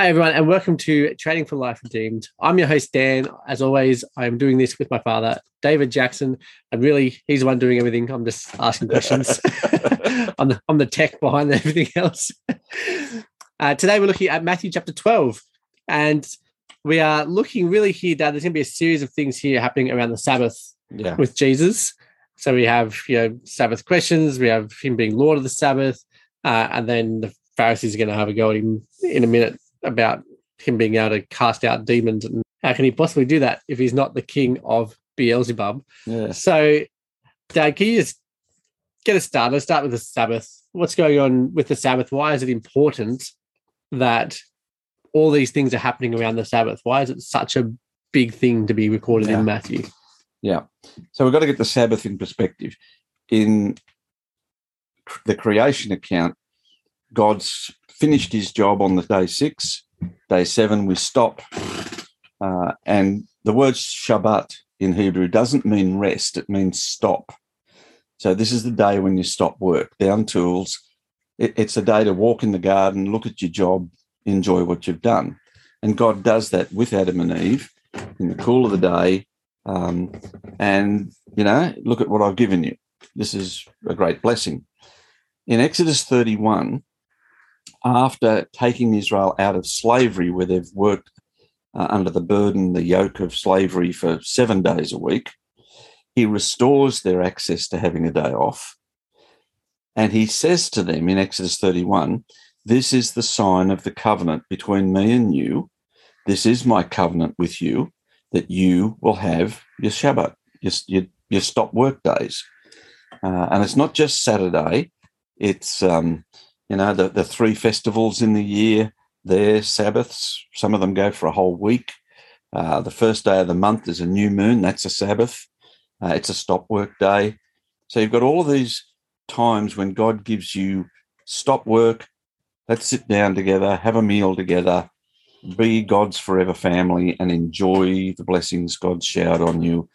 Hi, everyone, and welcome to Training for Life Redeemed. I'm your host, Dan. As always, I'm doing this with my father, David Jackson. And really, he's the one doing everything. I'm just asking questions. I'm, the, I'm the tech behind everything else. Uh, today, we're looking at Matthew chapter 12. And we are looking really here, Dad. There's going to be a series of things here happening around the Sabbath Yeah. with Jesus. So we have, you know, Sabbath questions. We have him being Lord of the Sabbath. Uh, and then the Pharisees are going to have a go at him in a minute about him being able to cast out demons and how can he possibly do that if he's not the king of Beelzebub? Yeah. So, Dad, can you just get us started? Let's start with the Sabbath. What's going on with the Sabbath? Why is it important that all these things are happening around the Sabbath? Why is it such a big thing to be recorded Yeah. in Matthew? Yeah. So we've got to get the Sabbath in perspective. In the creation account, God's finished his job on the day six. Day seven, we stop. Uh, and the word Shabbat in Hebrew doesn't mean rest, it means stop. So this is the day when you stop work, down tools. It- it's a day to walk in the garden, look at your job, enjoy what you've done. And God does that with Adam and Eve in the cool of the day. Um, and, you know, look at what I've given you. This is a great blessing. In Exodus 31, after taking Israel out of slavery, where they've worked uh, under the burden, the yoke of slavery for seven days a week, he restores their access to having a day off. And he says to them in Exodus 31, This is the sign of the covenant between me and you. This is my covenant with you that you will have your Shabbat, your, your, your stop work days. Uh, and it's not just Saturday, it's, um, you know, the, the three festivals in the year, their Sabbaths. Some of them go for a whole week. Uh, the first day of the month is a new moon, that's a Sabbath. Uh, it's a stop work day. So you've got all of these times when God gives you stop work, let's sit down together, have a meal together, be God's forever family and enjoy the blessings God's showered on you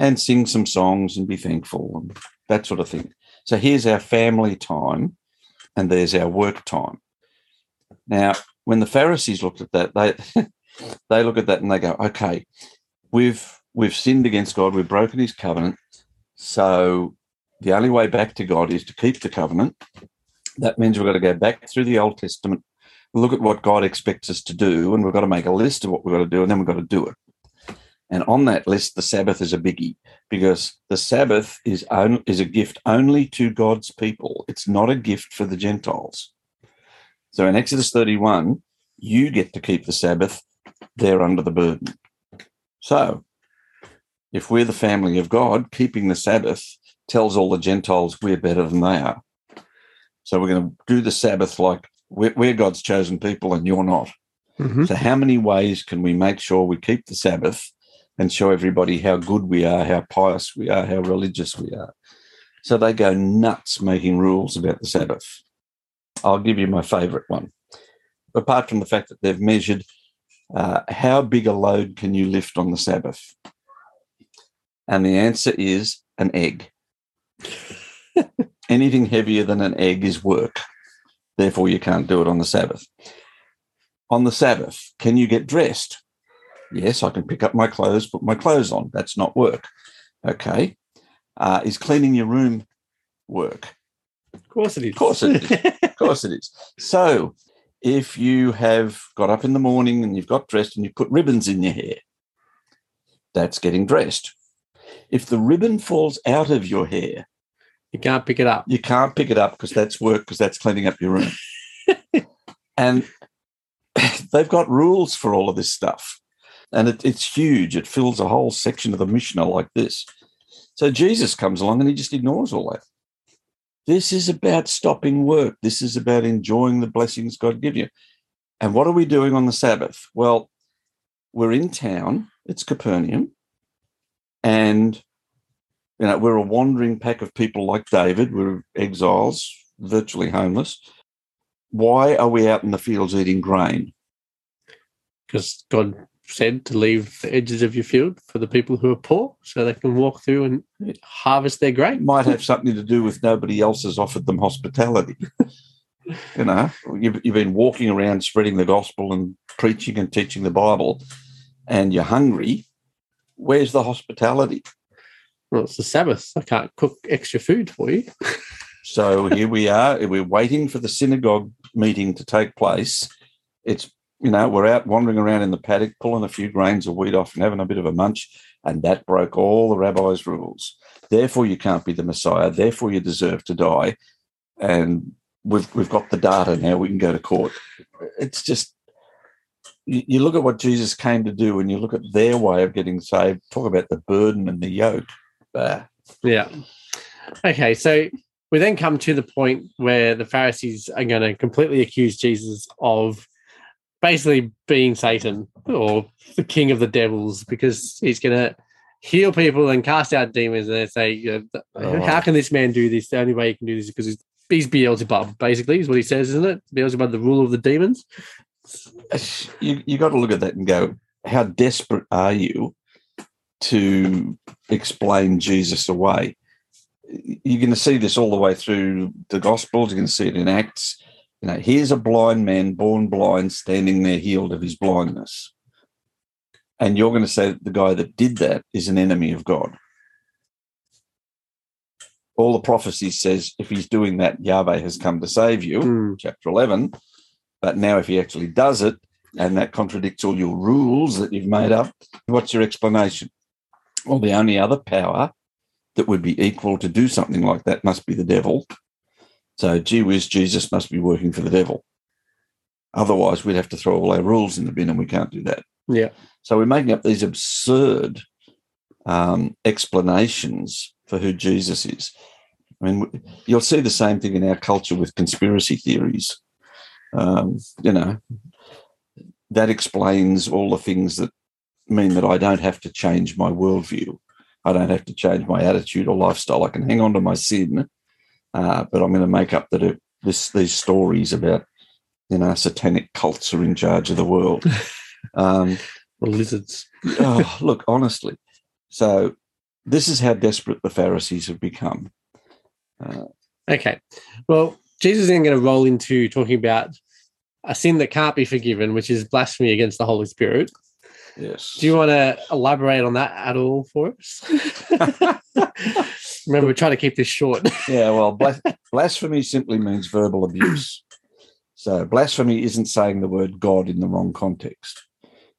and sing some songs and be thankful and that sort of thing. So here's our family time and there's our work time. Now, when the Pharisees looked at that, they they look at that and they go, okay, we've we've sinned against God, we've broken his covenant. So the only way back to God is to keep the covenant. That means we've got to go back through the Old Testament look at what God expects us to do, and we've got to make a list of what we've got to do, and then we've got to do it. And on that list, the Sabbath is a biggie because the Sabbath is on, is a gift only to God's people. It's not a gift for the Gentiles. So in Exodus 31, you get to keep the Sabbath. They're under the burden. So if we're the family of God, keeping the Sabbath tells all the Gentiles we're better than they are. So we're going to do the Sabbath like we're, we're God's chosen people and you're not. Mhm. So, how many ways can we make sure we keep the Sabbath and show everybody how good we are, how pious we are, how religious we are? So, they go nuts making rules about the Sabbath. I'll give you my favorite one. Apart from the fact that they've measured uh, how big a load can you lift on the Sabbath? And the answer is an egg. Anything heavier than an egg is work. Therefore, you can't do it on the Sabbath. On the Sabbath, can you get dressed? Yes, I can pick up my clothes, put my clothes on. That's not work. Okay. Uh, is cleaning your room work? Of course it is. Of course it is. Of course it is. So, if you have got up in the morning and you've got dressed and you put ribbons in your hair, that's getting dressed. If the ribbon falls out of your hair, you can't pick it up. you can't pick it up because that's work because that's cleaning up your room. and they've got rules for all of this stuff. And it, it's huge. It fills a whole section of the Mishnah like this. So Jesus comes along and he just ignores all that. This is about stopping work. This is about enjoying the blessings God give you. And what are we doing on the Sabbath? Well, we're in town. It's Capernaum. And you know, we're a wandering pack of people like David. We're exiles, virtually homeless. Why are we out in the fields eating grain? because God said to leave the edges of your field for the people who are poor so they can walk through and harvest their grain. might have something to do with nobody else has offered them hospitality. You know, you've, you've been walking around spreading the gospel and preaching and teaching the Bible, and you're hungry. Where's the hospitality? Well, it's the Sabbath. I can't cook extra food for you. So here we are. We're waiting for the synagogue meeting to take place. It's, you know, we're out wandering around in the paddock, pulling a few grains of wheat off and having a bit of a munch. And that broke all the rabbi's rules. Therefore, you can't be the Messiah. Therefore, you deserve to die. And we've, we've got the data now. We can go to court. It's just, you, you look at what Jesus came to do and you look at their way of getting saved, talk about the burden and the yoke. Bah. Yeah. Okay, so we then come to the point where the Pharisees are going to completely accuse Jesus of basically being Satan or the king of the devils because he's going to heal people and cast out demons. And they say, you know, Oh. how can this man do this? The only way he can do this is because he's, he's Beelzebub, basically, is what he says, isn't it? Beelzebub, the ruler of the demons. you you got to look at that and go, how desperate are you to explain Jesus away? You're going to see this all the way through the Gospels. You're going to see it in Acts. You know, here's a blind man born blind, standing there healed of his blindness, and you're going to say that the guy that did that is an enemy of God. All the prophecy says if he's doing that, Yahweh has come to save you Hmm. chapter 11. But now, if he actually does it and that contradicts all your rules that you've made up, what's your explanation? Well, the only other power that would be equal to do something like that must be the devil. So, gee whiz, Jesus must be working for the devil. Otherwise, we'd have to throw all our rules in the bin, and we can't do that. Yeah. So, we're making up these absurd um, explanations for who Jesus is. I mean, you'll see the same thing in our culture with conspiracy theories. Um, you know, that explains all the things that mean that I don't have to change my worldview. I don't have to change my attitude or lifestyle. I can hang on to my sin, uh, but I'm going to make up that it, this these stories about you know satanic cults are in charge of the world. Um, The lizards. oh, look, honestly. So this is how desperate the Pharisees have become. Uh, Okay. Well, Jesus is then going to roll into talking about a sin that can't be forgiven, which is blasphemy against the Holy Spirit. yes. Do you want to elaborate on that at all for us? Remember, we're trying to keep this short. yeah, well, blas- blasphemy simply means verbal abuse. So blasphemy isn't saying the word God in the wrong context.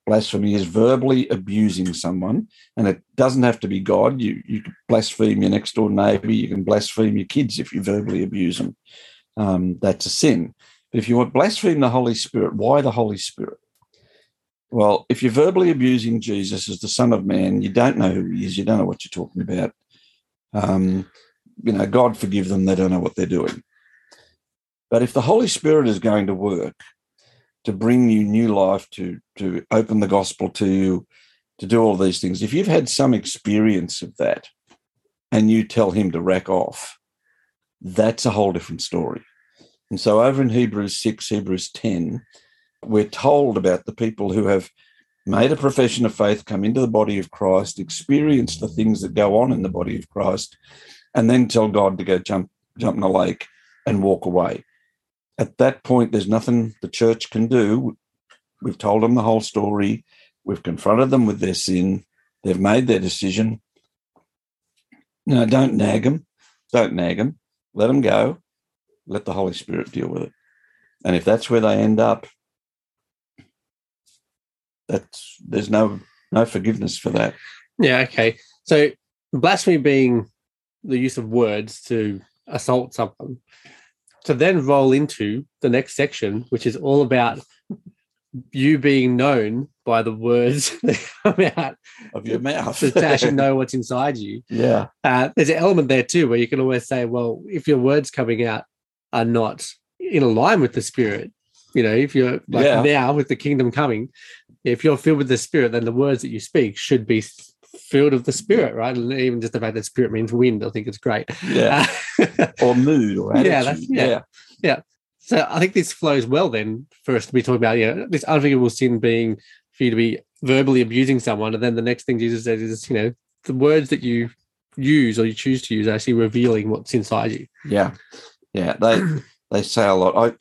Blasphemy is verbally abusing someone, and it doesn't have to be God. You you can blaspheme your next door neighbor. You can blaspheme your kids if you verbally abuse them. Um, that's a sin. But if you want blaspheme the Holy Spirit, why the Holy Spirit? Well, if you're verbally abusing Jesus as the Son of Man, you don't know who he is. You don't know what you're talking about. Um, you know, God forgive them, they don't know what they're doing. But if the Holy Spirit is going to work to bring you new life, to to open the gospel to you, to do all these things, if you've had some experience of that and you tell him to rack off, that's a whole different story. And so over in Hebrews 6, Hebrews 10, we're told about the people who have made a profession of faith, come into the body of Christ, experience the things that go on in the body of Christ, and then tell God to go jump jump in a lake and walk away. At that point, there's nothing the church can do. We've told them the whole story. We've confronted them with their sin. They've made their decision. No, don't nag them. Don't nag them. Let them go. Let the Holy Spirit deal with it. And if that's where they end up, that's there's no no forgiveness for that. yeah. Okay. So blasphemy being the use of words to assault someone. To then roll into the next section, which is all about you being known by the words that come out Of your mouth. to actually know what's inside you. yeah. uh, there's an element there too where you can always say, well, if your words coming out are not in line with the spirit, you know, if you're like Yeah. now with the kingdom coming, if you're filled with the spirit, then the words that you speak should be filled of the spirit, right? And even just the fact that spirit means wind, I think it's great. Yeah. Uh, or mood or attitude. Yeah, that's- yeah. so I think this flows well then for us to be talking about, you know, this unforgivable sin being for you to be verbally abusing someone. And then the next thing Jesus says is, you know, the words that you use or you choose to use are actually revealing what's inside you. Yeah. Yeah. They they say a lot. I,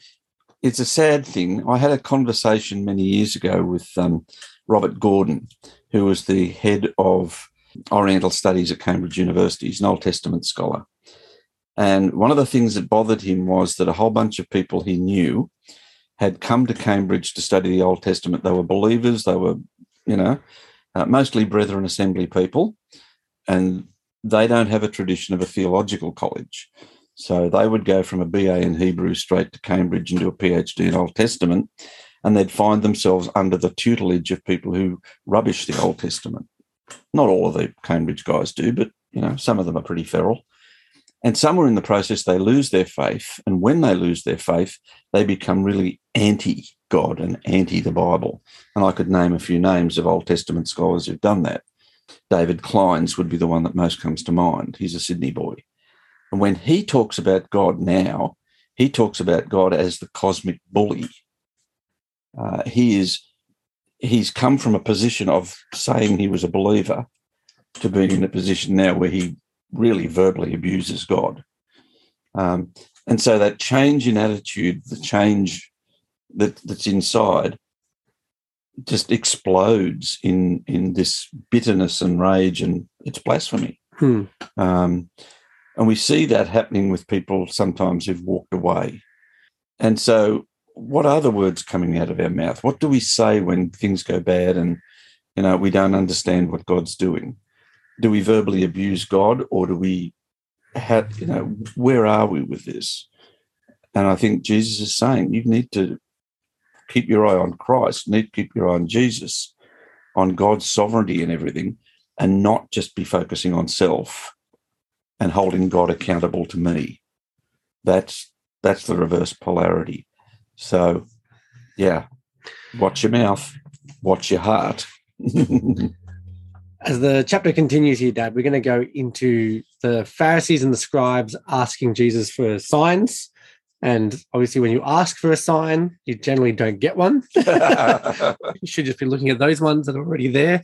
it's a sad thing. I had a conversation many years ago with um, Robert Gordon, who was the head of Oriental Studies at Cambridge University. He's an Old Testament scholar. And one of the things that bothered him was that a whole bunch of people he knew had come to Cambridge to study the Old Testament. They were believers, they were, you know, uh, mostly Brethren Assembly people, and they don't have a tradition of a theological college. So they would go from a BA in Hebrew straight to Cambridge and do a PhD in Old Testament, and they'd find themselves under the tutelage of people who rubbish the Old Testament. Not all of the Cambridge guys do, but you know, some of them are pretty feral. And somewhere in the process, they lose their faith. And when they lose their faith, they become really anti God and anti the Bible. And I could name a few names of Old Testament scholars who've done that. David Clines would be the one that most comes to mind. He's a Sydney boy. And when he talks about God now, he talks about God as the cosmic bully. Uh, he is he's come from a position of saying he was a believer to being in a position now where he really verbally abuses God. Um, and so that change in attitude, the change that, that's inside, just explodes in in this bitterness and rage, and it's blasphemy. Hmm. Um, and we see that happening with people sometimes who've walked away. And so, what are the words coming out of our mouth? What do we say when things go bad and you know we don't understand what God's doing? do we verbally abuse God or do we have, you know, where are we with this? And I think Jesus is saying you need to keep your eye on Christ, need to keep your eye on Jesus, on God's sovereignty and everything, and not just be focusing on self and holding God accountable to me. That's that's the reverse polarity. So yeah, watch your mouth, watch your heart. as the chapter continues here, Dad, we're going to go into the Pharisees and the scribes asking Jesus for signs. And obviously, when you ask for a sign, you generally don't get one. you should just be looking at those ones that are already there.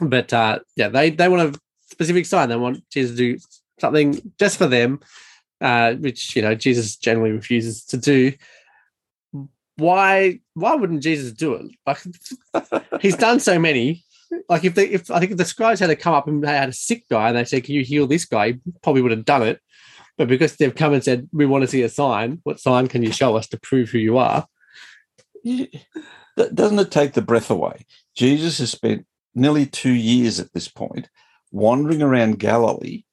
But uh, yeah, they, they want a specific sign. They want Jesus to do something just for them, uh, which you know Jesus generally refuses to do. Why? Why wouldn't Jesus do it? Like he's done so many like if they if I think if the scribes had to come up and they had a sick guy and they said, Can you heal this guy? He probably would have done it. But because they've come and said, We want to see a sign, what sign can you show us to prove who you are? Doesn't it take the breath away? Jesus has spent nearly two years at this point wandering around Galilee,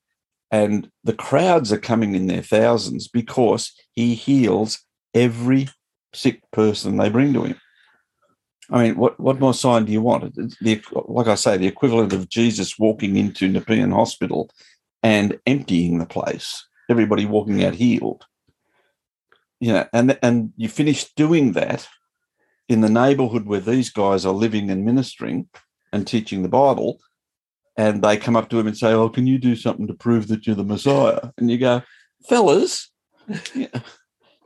and the crowds are coming in their thousands because he heals every sick person they bring to him. I mean, what, what more sign do you want? The, like I say, the equivalent of Jesus walking into Nepean Hospital and emptying the place, everybody walking out healed. You know, and and you finish doing that in the neighborhood where these guys are living and ministering and teaching the Bible, and they come up to him and say, "Oh, can you do something to prove that you're the Messiah?" And you go, "Fellas, you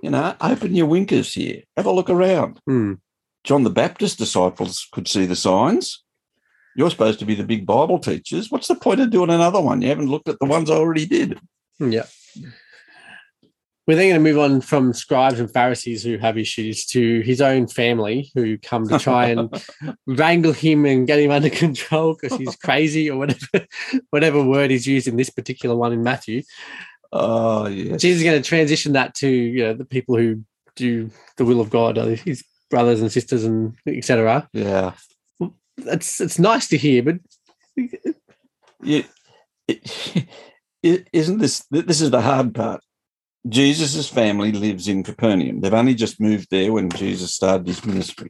know, open your winkers here. Have a look around." Hmm. John the Baptist disciples could see the signs. You're supposed to be the big Bible teachers. What's the point of doing another one? You haven't looked at the ones I already did. Yeah. We're then going to move on from scribes and Pharisees who have issues to his own family who come to try and wrangle him and get him under control because he's crazy or whatever whatever word is used in this particular one in Matthew. Oh, yes. Jesus is going to transition that to you know the people who do the will of God. Uh, his brothers and sisters and etc. Yeah, it's it's nice to hear, but yeah, it, it, isn't this this is the hard part? Jesus's family lives in Capernaum. They've only just moved there when Jesus started his ministry.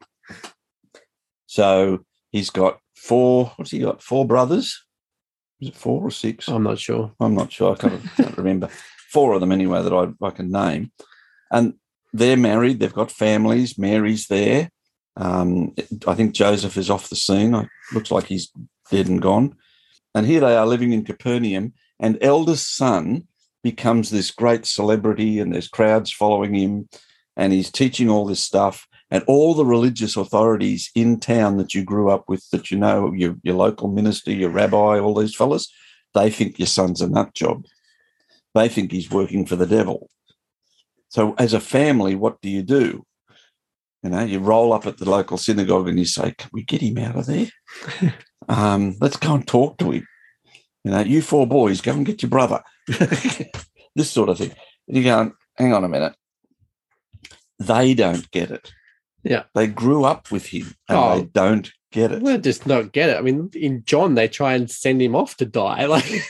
So he's got four. What's he got? Four brothers. Is it four or six? I'm not sure. I'm not sure. I can't, can't remember. Four of them anyway that I, I can name. And they're married, they've got families. Mary's there. Um, I think Joseph is off the scene. It looks like he's dead and gone. And here they are living in Capernaum, and eldest son becomes this great celebrity, and there's crowds following him, and he's teaching all this stuff. And all the religious authorities in town that you grew up with, that you know, your, your local minister, your rabbi, all these fellas, they think your son's a nut job. They think he's working for the devil. So, as a family, what do you do? You know, you roll up at the local synagogue and you say, Can we get him out of there? um, let's go and talk to him. You know, you four boys, go and get your brother. this sort of thing. And you go, hang on a minute. They don't get it. Yeah. They grew up with him and Oh. they don't get it. Well, just don't get it. I mean, in John, they try and send him off to die.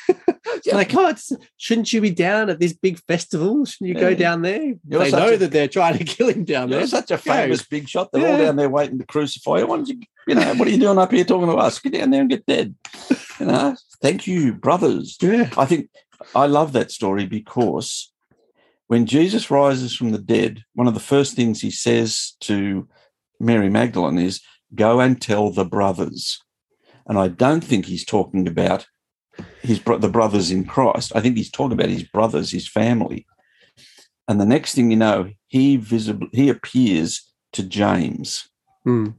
Like, like, oh, it's, shouldn't you be down at this big festival? Shouldn't you go down there? You're they know a- that they're trying to kill him down You're there. such a famous big shot. They're all down there waiting to crucify you. Why don't you, you know, what are you doing up here talking to us? Get down there and get dead. You know, thank you, brothers. Yeah. I think I love that story because when Jesus rises from the dead, one of the first things he says to Mary Magdalene is, Go and tell the brothers. And I don't think he's talking about his the brothers in Christ. I think he's talking about his brothers, his family. And the next thing you know, he visible he appears to James. Hmm.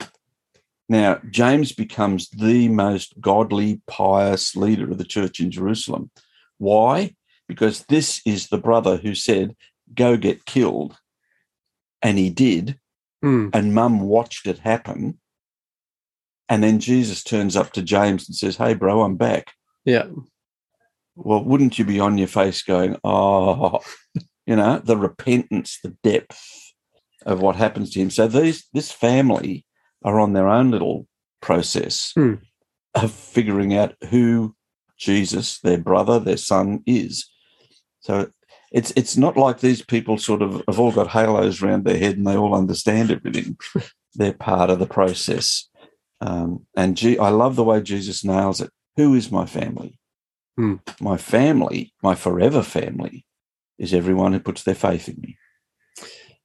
Now, James becomes the most godly, pious leader of the church in Jerusalem. Why? Because this is the brother who said, Go get killed. And he did. Hmm. And mum watched it happen. And then Jesus turns up to James and says, Hey, bro, I'm back. Yeah. Well, wouldn't you be on your face going, Oh, you know, the repentance, the depth of what happens to him. So these this family are on their own little process Hmm. of figuring out who Jesus, their brother, their son is. So it's it's not like these people sort of have all got halos around their head and they all understand everything. They're part of the process. Um, and G- I love the way Jesus nails it. Who is my family? Hmm. My family, my forever family, is everyone who puts their faith in me.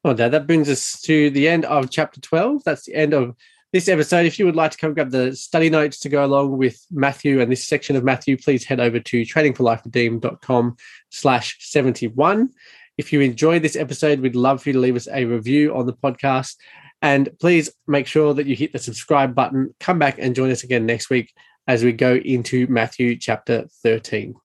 Well, Dad, that brings us to the end of chapter 12. That's the end of this episode. If you would like to come grab the study notes to go along with Matthew and this section of Matthew, please head over to trainingforliferedeemed.com slash 71. If you enjoyed this episode, we'd love for you to leave us a review on the podcast. And please make sure that you hit the subscribe button. Come back and join us again next week as we go into Matthew chapter 13.